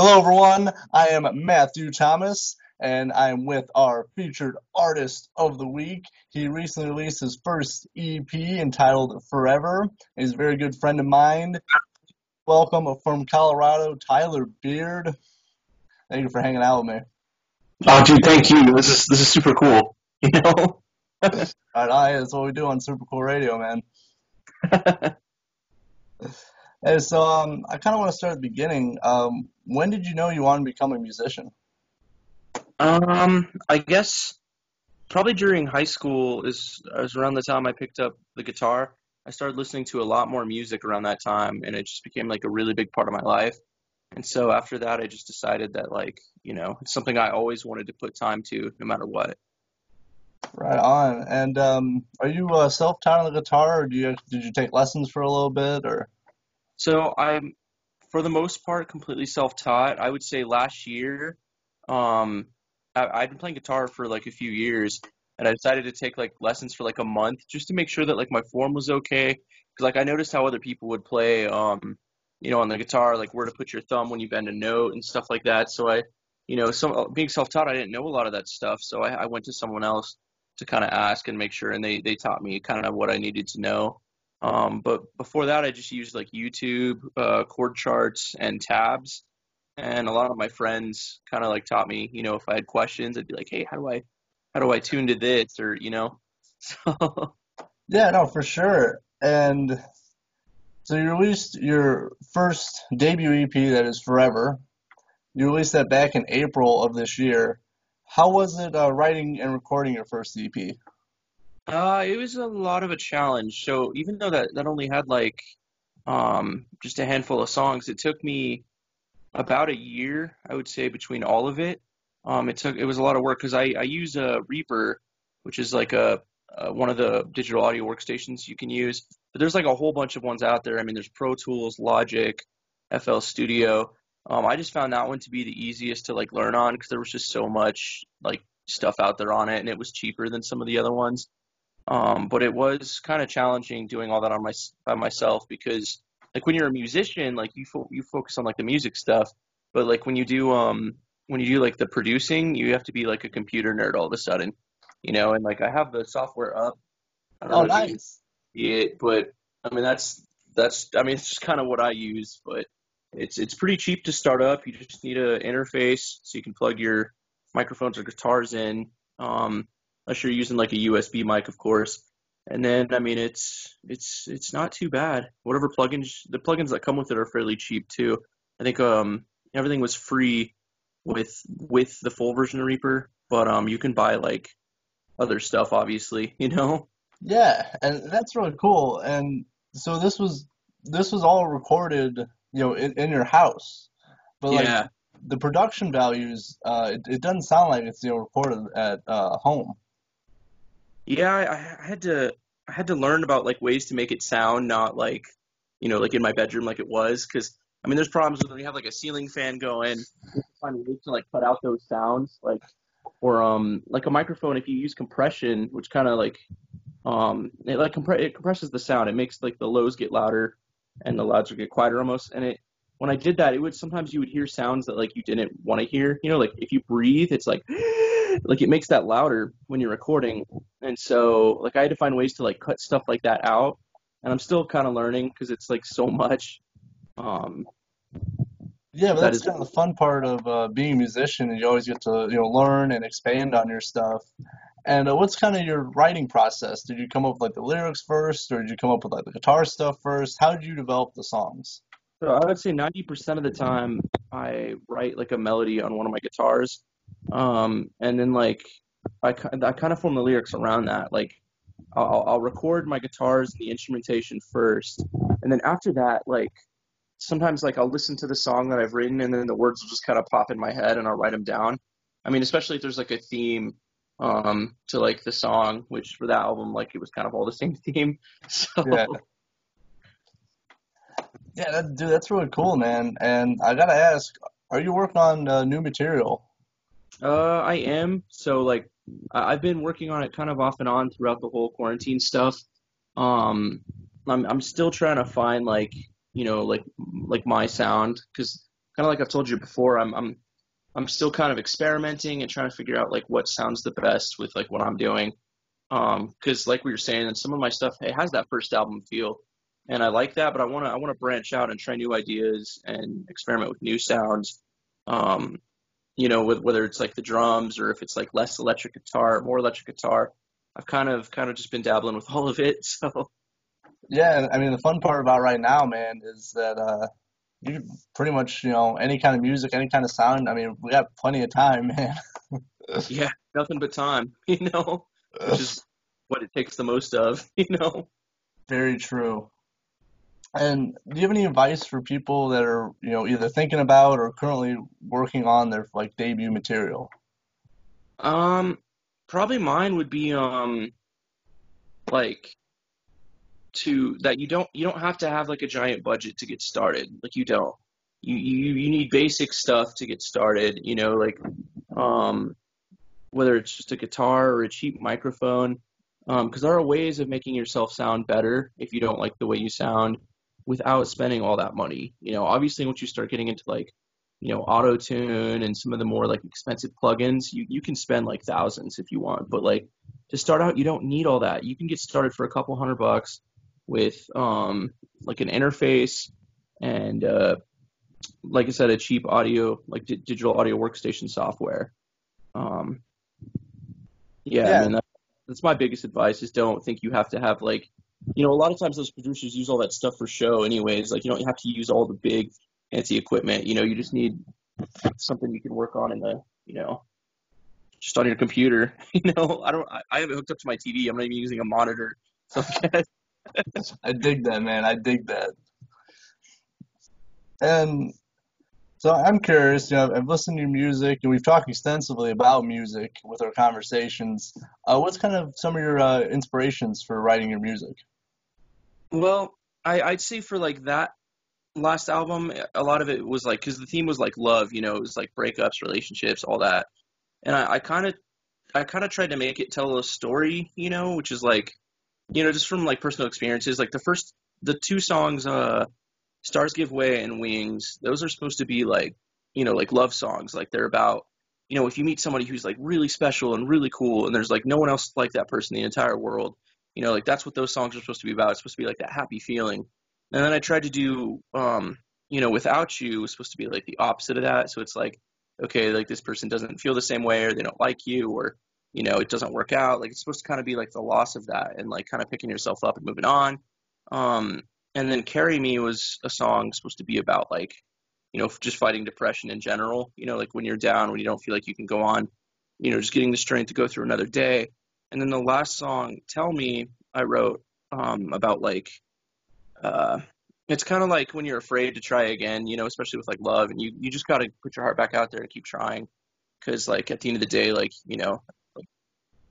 Hello, everyone. I am Matthew Thomas, and I'm with our featured artist of the week. He recently released his first EP entitled Forever. He's a very good friend of mine. Welcome from Colorado, Tyler Beaird. Thank you for hanging out with me. Oh, dude, thank you. This is this is super cool. You know. All right, that's what we do on Super Cool Radio, man. Hey, so um, I kind of want to start at the beginning. Um, when did you know you wanted to become a musician? um, I guess probably during high school is is around the time I picked up the guitar. I started listening to a lot more music around that time, and it just became like a really big part of my life. And so after that, I just decided that like you know it's something I always wanted to put time to, no matter what. Right on. And um, are you uh, self-taught on the guitar, or do you did you take lessons for a little bit, or? So I'm, for the most part, completely self-taught. I would say last year, um, I, I'd been playing guitar for like a few years, and I decided to take like lessons for like a month just to make sure that like my form was okay. Because like I noticed how other people would play, um, you know, on the guitar, like where to put your thumb when you bend a note and stuff like that. So I, you know, some being self-taught, I didn't know a lot of that stuff. So I, I went to someone else to kind of ask and make sure, and they they taught me kind of what I needed to know. Um, but before that, I just used like YouTube, uh, chord charts, and tabs. And a lot of my friends kind of like taught me, you know, if I had questions, I'd be like, hey, how do I, how do I tune to this, or you know, so. Yeah, no, for sure. And so you released your first debut EP that is Forever. You released that back in April of this year. How was it uh, writing and recording your first EP? Uh, it was a lot of a challenge. So even though that that only had like um just a handful of songs, it took me about a year, I would say, between all of it. Um, it took it was a lot of work because I I use a Reaper, which is like a, one of the digital audio workstations you can use. But there's like a whole bunch of ones out there. I mean, there's Pro Tools, Logic, FL Studio. Um, I just found that one to be the easiest to like learn on because there was just so much like stuff out there on it, and it was cheaper than some of the other ones. Um, but it was kind of challenging doing all that on my by myself because like when you're a musician, like you fo- you focus on like the music stuff, but like when you do um when you do like the producing, you have to be like a computer nerd all of a sudden, you know. And like I have the software up. Oh, nice. It, but I mean that's that's I mean it's just kind of what I use, but it's it's pretty cheap to start up. You just need an interface so you can plug your microphones or guitars in. Um, unless you're using like a USB mic, of course. And then I mean it's it's it's not too bad. Whatever plugins the plugins that come with it are fairly cheap too. I think um everything was free with with the full version of Reaper, but um you can buy like other stuff obviously, you know. Yeah, and that's really cool. And so this was this was all recorded, you know, in, in your house. But like yeah. the production values, uh, it, it doesn't sound like it's you know recorded at uh, home. Yeah, I, I had to I had to learn about like ways to make it sound not like you know like in my bedroom like it was because I mean there's problems when you have like a ceiling fan going. You find ways to like cut out those sounds like or um like a microphone if you use compression which kind of like um it like compre- it compresses the sound it makes like the lows get louder and the louds get quieter almost and it when I did that it would sometimes you would hear sounds that like you didn't want to hear you know like if you breathe it's like like it makes that louder when you're recording. And so like I had to find ways to like cut stuff like that out. And I'm still kind of learning because it's like so much. Um, yeah, but that's kind of the fun part of uh, being a musician, and you always get to you know learn and expand on your stuff. And uh, what's kind of your writing process? Did you come up with like the lyrics first, or did you come up with like the guitar stuff first? How did you develop the songs? So I would say 90% of the time I write like a melody on one of my guitars, um, and then like I, I kind of form the lyrics around that. Like I'll, I'll record my guitars and the instrumentation first, and then after that, like sometimes like I'll listen to the song that I've written, and then the words will just kind of pop in my head, and I'll write them down. I mean, especially if there's like a theme um, to like the song, which for that album, like it was kind of all the same theme. So. Yeah. Yeah, that, dude, that's really cool, man. And I gotta ask, are you working on uh, new material? Uh, I am. So like, I've been working on it kind of off and on throughout the whole quarantine stuff. Um, I'm I'm still trying to find like you know like like my sound because kind of like I've told you before, I'm I'm I'm still kind of experimenting and trying to figure out like what sounds the best with like what I'm doing. Um, because like we were saying, some of my stuff it has that first album feel, and I like that, but I want to I want to branch out and try new ideas and experiment with new sounds. Um, you know, with whether it's like the drums or if it's like less electric guitar, more electric guitar. I've kind of kind of just been dabbling with all of it. So yeah, I mean the fun part about right now, man, is that uh, you pretty much you know any kind of music, any kind of sound. I mean, we got plenty of time, man. yeah, nothing but time, you know, which is what it takes the most of, you know. Very true. And do you have any advice for people that are, you know, either thinking about or currently working on their like debut material? Um, probably mine would be um, like to that you don't you don't have to have like a giant budget to get started. Like you don't. You you you need basic stuff to get started. You know, like um, whether it's just a guitar or a cheap microphone. Because um, there are ways of making yourself sound better if you don't like the way you sound without spending all that money. You know, obviously once you start getting into like, you know, auto tune and some of the more like expensive plugins, you, you can spend like thousands if you want. But like to start out, you don't need all that. You can get started for a couple hundred bucks with um like an interface and uh like I said, a cheap audio like d- digital audio workstation software. Um, yeah, yeah. I mean that, that's my biggest advice is don't think you have to have like you know, a lot of times those producers use all that stuff for show anyways. Like you don't have to use all the big fancy equipment. You know, you just need something you can work on in the, you know, just on your computer. You know, I don't, I, I have it hooked up to my TV. I'm not even using a monitor. So I dig that, man. I dig that. And so I'm curious, you know, I've listened to your music and we've talked extensively about music with our conversations. Uh, what's kind of some of your uh, inspirations for writing your music? Well, I, I'd say for like that last album, a lot of it was like, cause the theme was like love, you know, it was like breakups, relationships, all that. And I kind of, I kind of tried to make it tell a story, you know, which is like, you know, just from like personal experiences. Like the first, the two songs, uh, Stars Give Way and Wings, those are supposed to be like, you know, like love songs. Like they're about, you know, if you meet somebody who's like really special and really cool and there's like no one else like that person in the entire world, you know, like that's what those songs are supposed to be about. It's supposed to be like that happy feeling. And then I tried to do, um, you know, Without You was supposed to be like the opposite of that. So it's like, okay, like this person doesn't feel the same way or they don't like you or, you know, it doesn't work out. Like it's supposed to kind of be like the loss of that and like kind of picking yourself up and moving on. Um, and then Carry Me was a song supposed to be about like, you know, just fighting depression in general. You know, like when you're down, when you don't feel like you can go on, you know, just getting the strength to go through another day. And then the last song, Tell Me, I wrote um, about like, uh, it's kind of like when you're afraid to try again, you know, especially with like love, and you you just got to put your heart back out there and keep trying, because like at the end of the day, like you know, like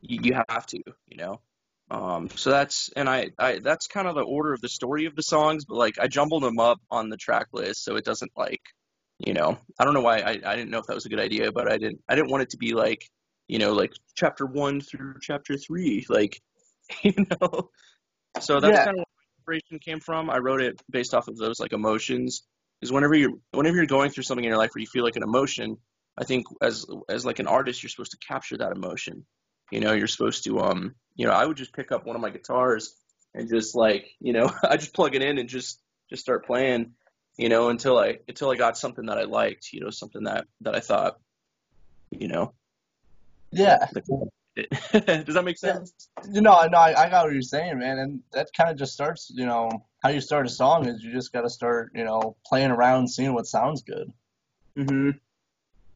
you, you have to, you know. Um, so that's and I, I that's kind of the order of the story of the songs, but like I jumbled them up on the track list so it doesn't like, you know, I don't know why I, I didn't know if that was a good idea, but I didn't I didn't want it to be like, you know, like chapter one through chapter three, like, you know. So that's yeah. kind of where my inspiration came from. I wrote it based off of those like emotions, because whenever you're whenever you're going through something in your life where you feel like an emotion, I think as as like an artist, you're supposed to capture that emotion. You know, you're supposed to um you know, I would just pick up one of my guitars and just like, you know, I just plug it in and just just start playing, you know, until I until I got something that I liked, you know, something that that I thought, you know. Yeah. Does that make sense? You know, no, I, I got what you're saying, man, and that kind of just starts, you know, how you start a song is you just got to start, you know, playing around, seeing what sounds good. Mhm.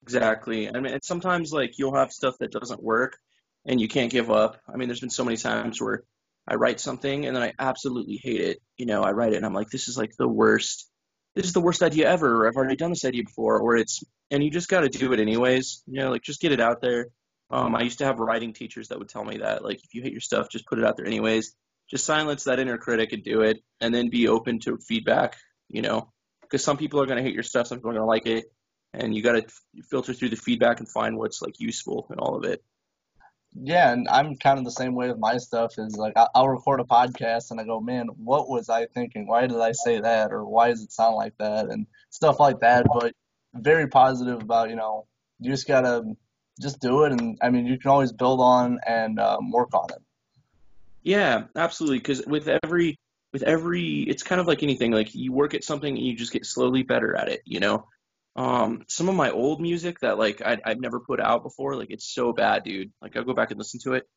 Exactly. I mean, sometimes like you'll have stuff that doesn't work, and you can't give up. I mean, there's been so many times where I write something and then I absolutely hate it. You know, I write it and I'm like, this is like the worst. This is the worst idea ever. I've already done this idea before, or it's, and you just got to do it anyways. You know, like just get it out there. Um, I used to have writing teachers that would tell me that, like, if you hate your stuff, just put it out there anyways. Just silence that inner critic and do it, and then be open to feedback. You know, because some people are going to hate your stuff, some people are going to like it, and you got to filter through the feedback and find what's like useful in all of it yeah, and I'm kind of the same way with my stuff. Is like I'll record a podcast and I go, man, what was I thinking? Why did I say that? Or why does it sound like that? And stuff like that. But very positive about you know you just gotta just do it, and I mean you can always build on and um, work on it. Yeah, absolutely. Because with every with every, it's kind of like anything. Like you work at something and you just get slowly better at it. You know, um, some of my old music that like I, I've never put out before, like it's so bad, dude. Like I'll go back and listen to it,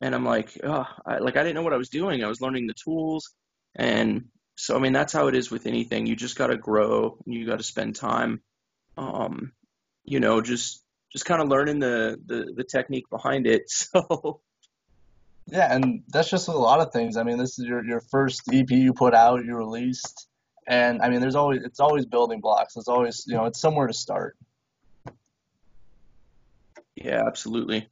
and I'm like, oh, I, like I didn't know what I was doing. I was learning the tools, and so I mean that's how it is with anything. You just got to grow. You got to spend time, um, you know, just just kind of learning the, the the technique behind it. So Yeah, and that's just a lot of things. I mean, this is your your first EP you put out, you released, and I mean, there's always it's always building blocks. It's always you know it's somewhere to start. yeah, absolutely.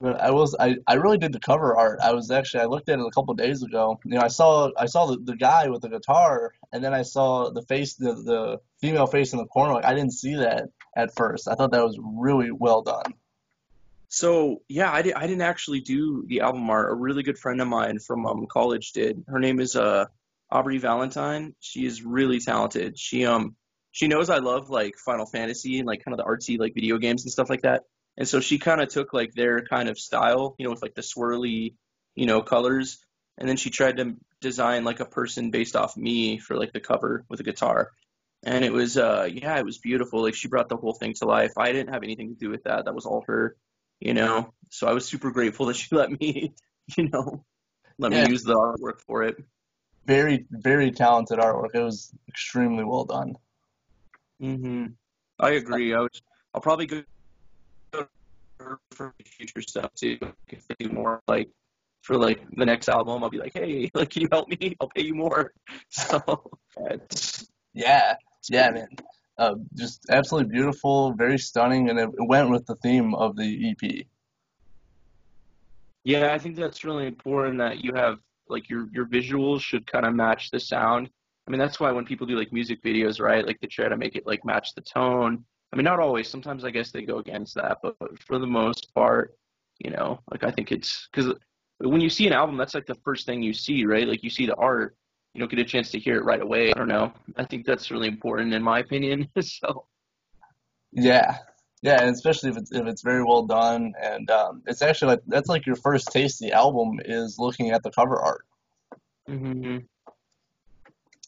But I was I, I really did the cover art. I was actually I looked at it a couple days ago. You know, I saw I saw the, the guy with the guitar, and then I saw the face the the female face in the corner. Like I didn't see that at first. I thought that was really well done. So yeah, I, di- I didn't actually do the album art. A really good friend of mine from um, college did. Her name is uh Aubrey Valentine. She is really talented. She um she knows I love like Final Fantasy and like kind of the artsy like video games and stuff like that. And so she kind of took like their kind of style, you know, with like the swirly, you know, colors, and then she tried to design like a person based off me for like the cover with a guitar. And it was uh yeah, it was beautiful. Like she brought the whole thing to life. I didn't have anything to do with that. That was all her you know. So I was super grateful that she let me, you know, let Yeah, me use the artwork for it. Very very talented artwork. It was extremely well done. hmm I agree. I was, I'll probably go for future stuff too. If they do more like for like the next album, I'll be like, hey, like, can you help me? I'll pay you more. So Yeah, yeah, man. Uh, just absolutely beautiful, very stunning, and it, went with the theme of the EP. Yeah, I think that's really important that you have like your your visuals should kind of match the sound. I mean, that's why when people do like music videos, right? Like they try to make it like match the tone. I mean, not always. Sometimes I guess they go against that, but for the most part, you know, like I think it's because when you see an album, that's like the first thing you see, right? Like you see the art, you don't get a chance to hear it right away. I don't know. I think that's really important in my opinion. So, Yeah, yeah, and especially if it's if it's very well done, and um, it's actually like that's like your first taste of the album is looking at the cover art. hmm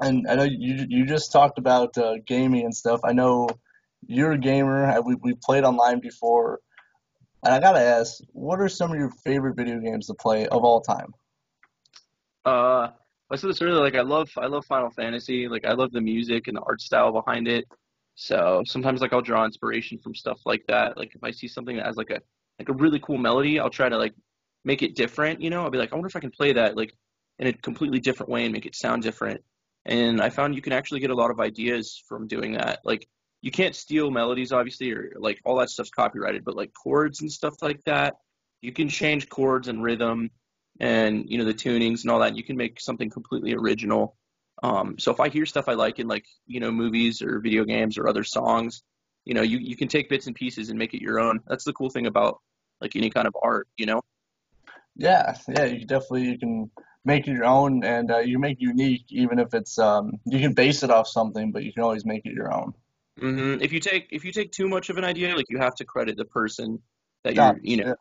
And I know you you just talked about uh, gaming and stuff. I know you're a gamer. and We we played online before, and I gotta ask, what are some of your favorite video games to play of all time? Uh, I said this earlier. Like I love, I love Final Fantasy. Like I love the music and the art style behind it. So sometimes like I'll draw inspiration from stuff like that. Like if I see something that has like a like a really cool melody, I'll try to like make it different. You know, I'll be like, I wonder if I can play that like in a completely different way and make it sound different. And I found you can actually get a lot of ideas from doing that. Like you can't steal melodies, obviously, or like all that stuff's copyrighted, but like chords and stuff like that, you can change chords and rhythm and you know the tunings and all that. You can make something completely original. Um, so if I hear stuff I like in like you know movies or video games or other songs, you know you you can take bits and pieces and make it your own. That's the cool thing about like any kind of art, you know. Yeah, yeah, you definitely you can make it your own, and uh, you make unique, even if it's um you can base it off something, but you can always make it your own. hmm If you take if you take too much of an idea, like you have to credit the person that you're, you know. yeah,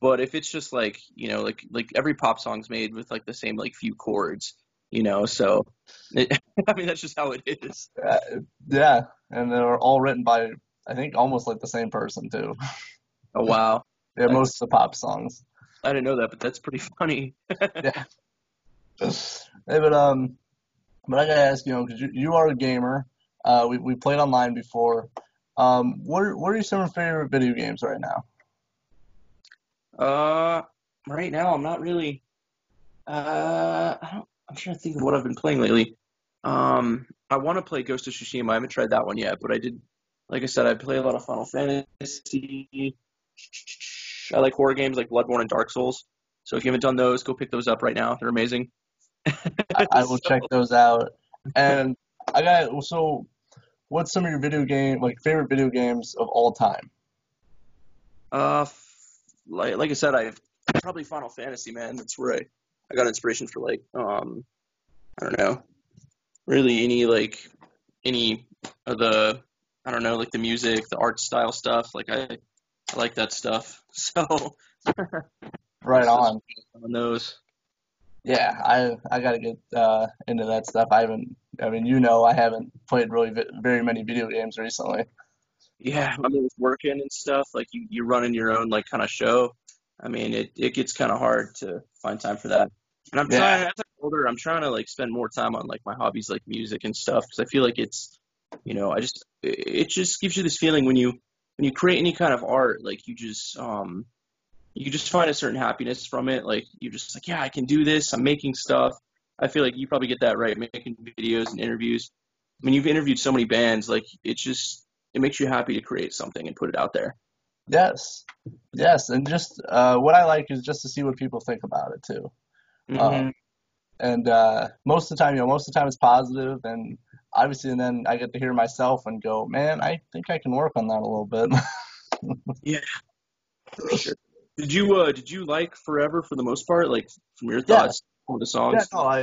But if it's just like you know like like every pop song's made with like the same like few chords, you know. So it, I mean that's just how it is. uh, yeah, and they're all written by I think almost like the same person too. Oh wow, Yeah, that's most of the pop songs. I didn't know that, but that's pretty funny. Yeah. Hey, but um, but I gotta ask, you know, because you, you are a gamer. Uh, we we played online before. Um, what are what are some of your favorite video games right now? Uh, right now I'm not really. Uh, I don't, I'm trying to think of what I've been playing lately. Um, I want to play Ghost of Tsushima. I haven't tried that one yet, but I did. Like I said, I play a lot of Final Fantasy. I like horror games like Bloodborne and Dark Souls. So if you haven't done those, go pick those up right now. They're amazing. I, will check those out. And I got so, what's some of your video game like favorite video games of all time? uh, like like I said, I probably Final Fantasy, man. That's where I I got inspiration for like um I don't know, really any like any of the I don't know, like the music, the art style stuff. Like I, I like that stuff. So right on. On those. Yeah, I I gotta get uh, into that stuff. I haven't. I mean, you know, I haven't played really vi- very many video games recently. Yeah, I mean, with working and stuff, like you you're running your own like kind of show. I mean, it it gets kind of hard to find time for that. And I'm Yeah. trying as I get older, I'm trying to like spend more time on like my hobbies like music and stuff because I feel like it's, you know, I just it it just gives you this feeling when you when you create any kind of art, like you just um you just find a certain happiness from it. Like you're just like, yeah, I can do this. I'm making stuff. I feel like you probably get that right, making videos and interviews. I mean, you've interviewed so many bands, like it's just it makes you happy to create something and put it out there. Yes, yes, and just uh, what I like is just to see what people think about it too. Mhm. And uh, most of the time, you know, most of the time it's positive, and obviously, and then I get to hear myself and go, man, I think I can work on that a little bit. Yeah, sure. Did you uh did you like Forever for the most part? Like from your Yeah. thoughts on the songs? Yeah, no, I,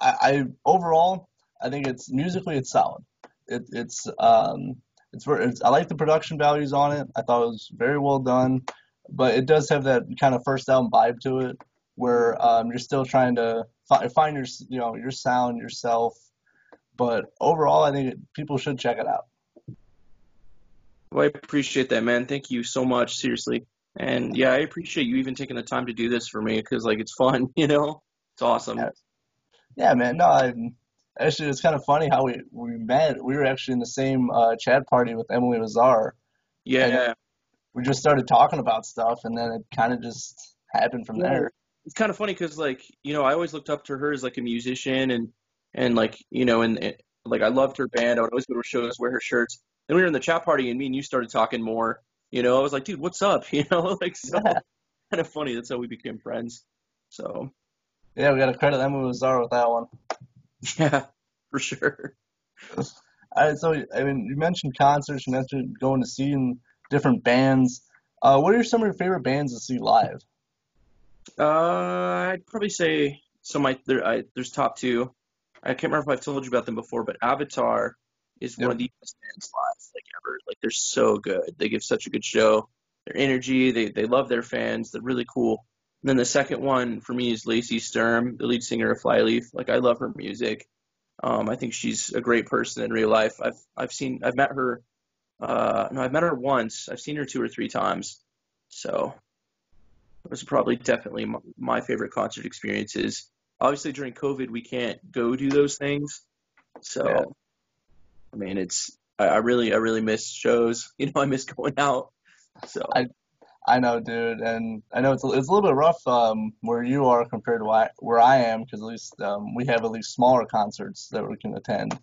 I, I overall, I think it's musically it's solid. It, it's um, it's, it's I like the production values on it. I thought it was very well done, but it does have that kind of first album vibe to it, where um, you're still trying to fi- find your, you know, your sound yourself. But overall, I think it, people should check it out. Well, I appreciate that, man. Thank you so much, seriously. And yeah, I appreciate you even taking the time to do this for me because like it's fun, you know? It's awesome. Yeah. Yeah, man. No, I, actually, it's kind of funny how we we met. We were actually in the same uh, chat party with Emily Lazar. Yeah. we just started talking about stuff and then it kind of just happened from Yeah. there. It's kind of funny because like, you know, I always looked up to her as like a musician and and like, you know, and, and like I loved her band. I would always go to her shows, wear her shirts. Then we were in the chat party and me and you started talking more. You know, I was like, dude, what's up? You know, like so Yeah, kind of funny. That's how we became friends. So yeah, we got to credit Emily Lazar with that one. yeah, for sure. All right, so I mean, you mentioned concerts, you mentioned going to see different bands. Uh, what are some of your favorite bands to see live? Uh, I'd probably say so. My there, I, there's top two. I can't remember if I've told you about them before, but Avatar is one of the best bands live like ever. Like they're so good. They give such a good show. Their energy, they they love their fans. They're really cool. And then the second one for me is Lacey Sturm, the lead singer of Flyleaf. Like I love her music. Um, I think she's a great person in real life. I've I've seen I've met her. Uh, no, I've met her once. I've seen her two or three times. So it was probably definitely my, my favorite concert experiences. Obviously, during COVID, we can't go do those things. So, Yeah. I mean, it's I, I really I really miss shows. You know, I miss going out. So I I know, dude, and I know it's a, it's a little bit rough um, where you are compared to where I am, because at least um, we have at least smaller concerts that we can attend.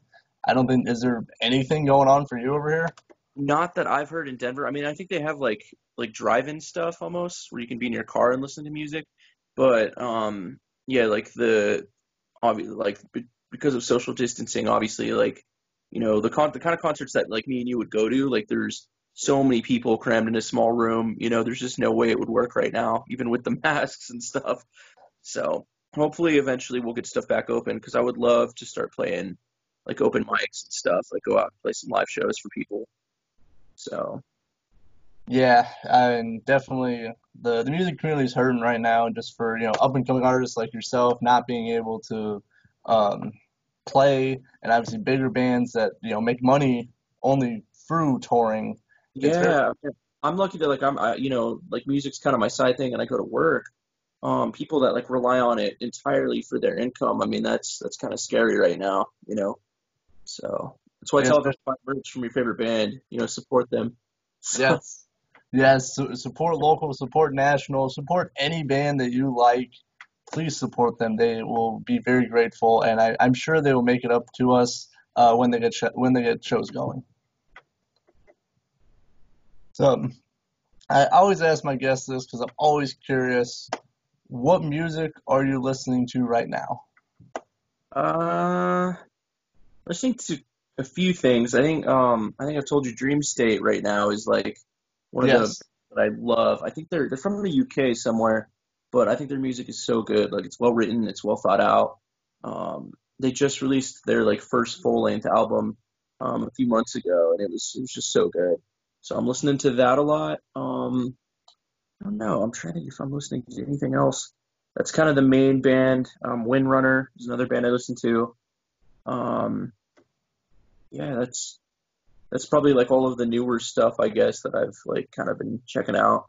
I don't think is there anything going on for you over here? not that I've heard in Denver. I mean, I think they have like like drive-in stuff almost where you can be in your car and listen to music. But um, yeah, like the obviously like because of social distancing, obviously, like you know the con the kind of concerts that like me and you would go to, like there's so many people crammed in a small room. You know, there's just no way it would work right now, even with the masks and stuff. So hopefully, eventually, we'll get stuff back open because I would love to start playing like open mics and stuff, like go out and play some live shows for people. So Yeah, and definitely the the music community is hurting right now, just for you know up and coming artists like yourself not being able to um, play, and obviously bigger bands that you know make money only through touring. Yeah, I'm lucky that like I'm, I, you know, like music's kind of my side thing, and I go to work. Um, people that like rely on it entirely for their income. I mean, that's that's kind of scary right now, you know. So that's why I yeah, tell everyone buy merch from your favorite band. You know, support them. Yes. Yes, su- support local, support national, support any band that you like. Please support them. They will be very grateful, and I, I'm sure they will make it up to us uh, when they get sh when they get shows going. So I always ask my guests this because I'm always curious. What music are you listening to right now? Uh, listening to a few things. I think um I think I've told you Dream State right now is like one of the that I love. I think they're they're from the UK somewhere, but I think their music is so good. Like it's well written, it's well thought out. Um, they just released their like first full length album um, a few months ago, and it was it was just so good. So I'm listening to that a lot. Um, I don't know. I'm trying to if I'm listening to anything else. That's kind of the main band. Um, Windrunner is another band I listen to. Um, yeah, that's that's probably like all of the newer stuff I guess that I've like kind of been checking out.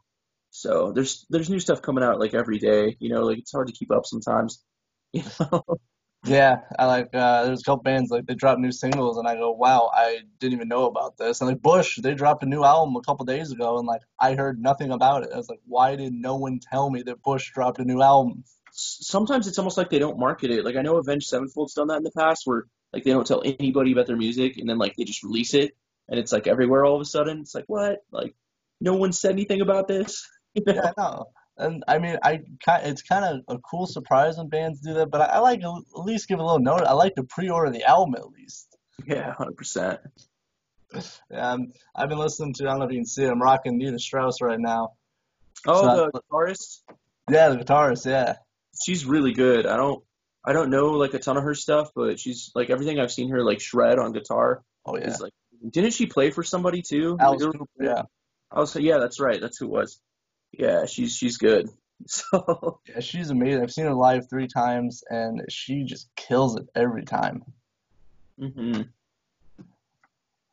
So there's there's new stuff coming out like every day. You know, like it's hard to keep up sometimes. You know. Yeah, I like. Uh, there's a couple bands like they drop new singles, and I go, "Wow, I didn't even know about this." And like Bush, they dropped a new album a couple days ago, and like I heard nothing about it. I was like, "Why did no one tell me that Bush dropped a new album?" Sometimes it's almost like they don't market it. Like I know Avenged Sevenfold's done that in the past, where like they don't tell anybody about their music, and then like they just release it, and it's like everywhere all of a sudden. It's like what? Like no one said anything about this. You know? Yeah, no. And I mean, I it's kind of a cool surprise when bands do that, but I, I like to at least give a little note. I like to pre-order the album at least. Yeah, hundred percent. Yeah, um, I've been listening to. I don't know if you can see. It, I'm rocking Nita Strauss right now. Oh, so the I, guitarist. Yeah, the guitarist. Yeah, she's really good. I don't, I don't know like a ton of her stuff, but she's like everything I've seen her like shred on guitar. Oh yeah. Is, like, didn't she play for somebody too? Alice Cooper, yeah. I was yeah, that's right. That's who it was yeah, she's she's good. So yeah, she's amazing. I've seen her live three times, and she just kills it every time. hmm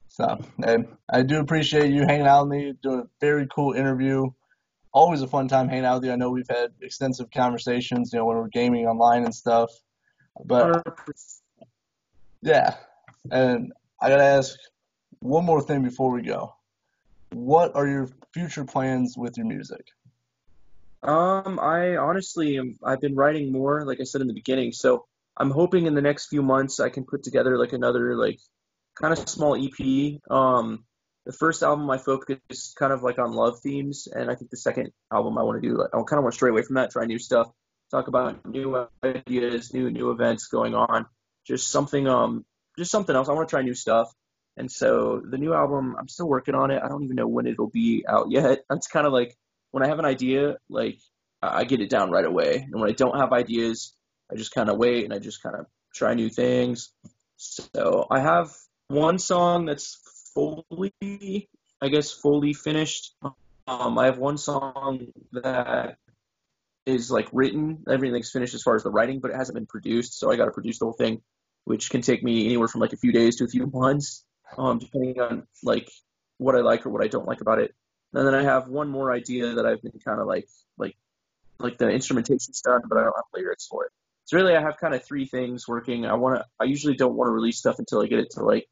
So, and I do appreciate you hanging out with me, doing a very cool interview. Always a fun time hanging out with you. I know we've had extensive conversations, you know, when we're gaming online and stuff. But 100%. yeah, and I gotta ask one more thing before we go. What are your future plans with your music? Um, I honestly am, I've been writing more, like I said in the beginning. So I'm hoping in the next few months I can put together like another like kind of small EP. Um, the first album I focused kind of like on love themes, and I think the second album I want to do, I kind of want to stray away from that, try new stuff, talk about new ideas, new new events going on, just something um, just something else. I want to try new stuff. And so the new album, I'm still working on it. I don't even know when it'll be out yet. That's kind of like when I have an idea, like I get it down right away. And when I don't have ideas, I just kind of wait and I just kind of try new things. So I have one song that's fully, I guess, fully finished. Um, I have one song that is like written, everything's finished as far as the writing, but it hasn't been produced. So I got to produce the whole thing, which can take me anywhere from like a few days to a few months um, depending on like what I like or what I don't like about it. And then I have one more idea that I've been kind of like like like the instrumentation's done, but I don't have lyrics for it. So really, I have kind of three things working. I want to. I usually don't want to release stuff until I get it to like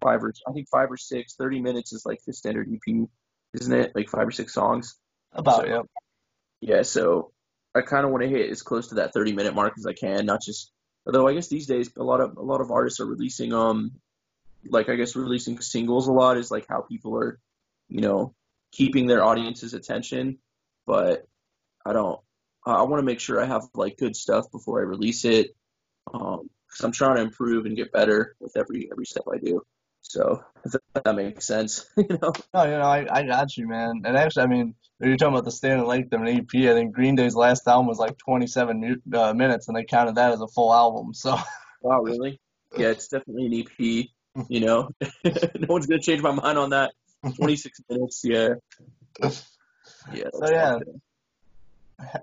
five or I think five or six. Thirty minutes is like the standard EP, isn't it? Like five or six songs. About so, yeah. Yeah. So I kind of want to hit as close to that thirty minute mark as I can. Not just. Although I guess these days a lot of a lot of artists are releasing um like I guess releasing singles a lot is like how people are, you know, keeping their audience's attention. But I don't. I want to make sure I have like good stuff before I release it, um, because I'm trying to improve and get better with every every step I do. So if that makes sense, you know. No, you know, I, I got you, man. And actually, I mean, you're talking about the standard length of an EP. I think Green Day's last album was like 27 uh, minutes, and they counted that as a full album. So. Wow, really? Yeah, it's definitely an EP. You know, no one's gonna change my mind on that. 26 minutes, yeah. Yeah. So yeah.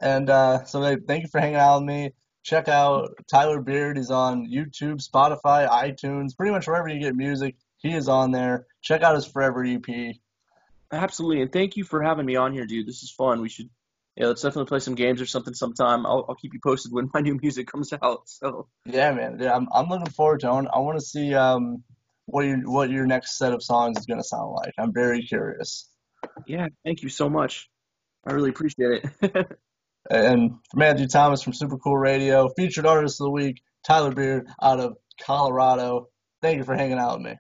And uh, so thank you for hanging out with me. Check out Tyler Beaird. He's on YouTube, Spotify, iTunes, pretty much wherever you get music. He is on there. Check out his Forever EP. Absolutely, and thank you for having me on here, dude. This is fun. We should, yeah, let's definitely play some games or something sometime. I'll, I'll keep you posted when my new music comes out. So yeah, man. Yeah, I'm I'm looking forward to it. I want to see um what your what your next set of songs is going to sound like. I'm very curious. Yeah, thank you so much. I really appreciate it. and Matthew Thomas from Super Cool Radio, featured artist of the week, Tyler Beaird out of Colorado. Thank you for hanging out with me.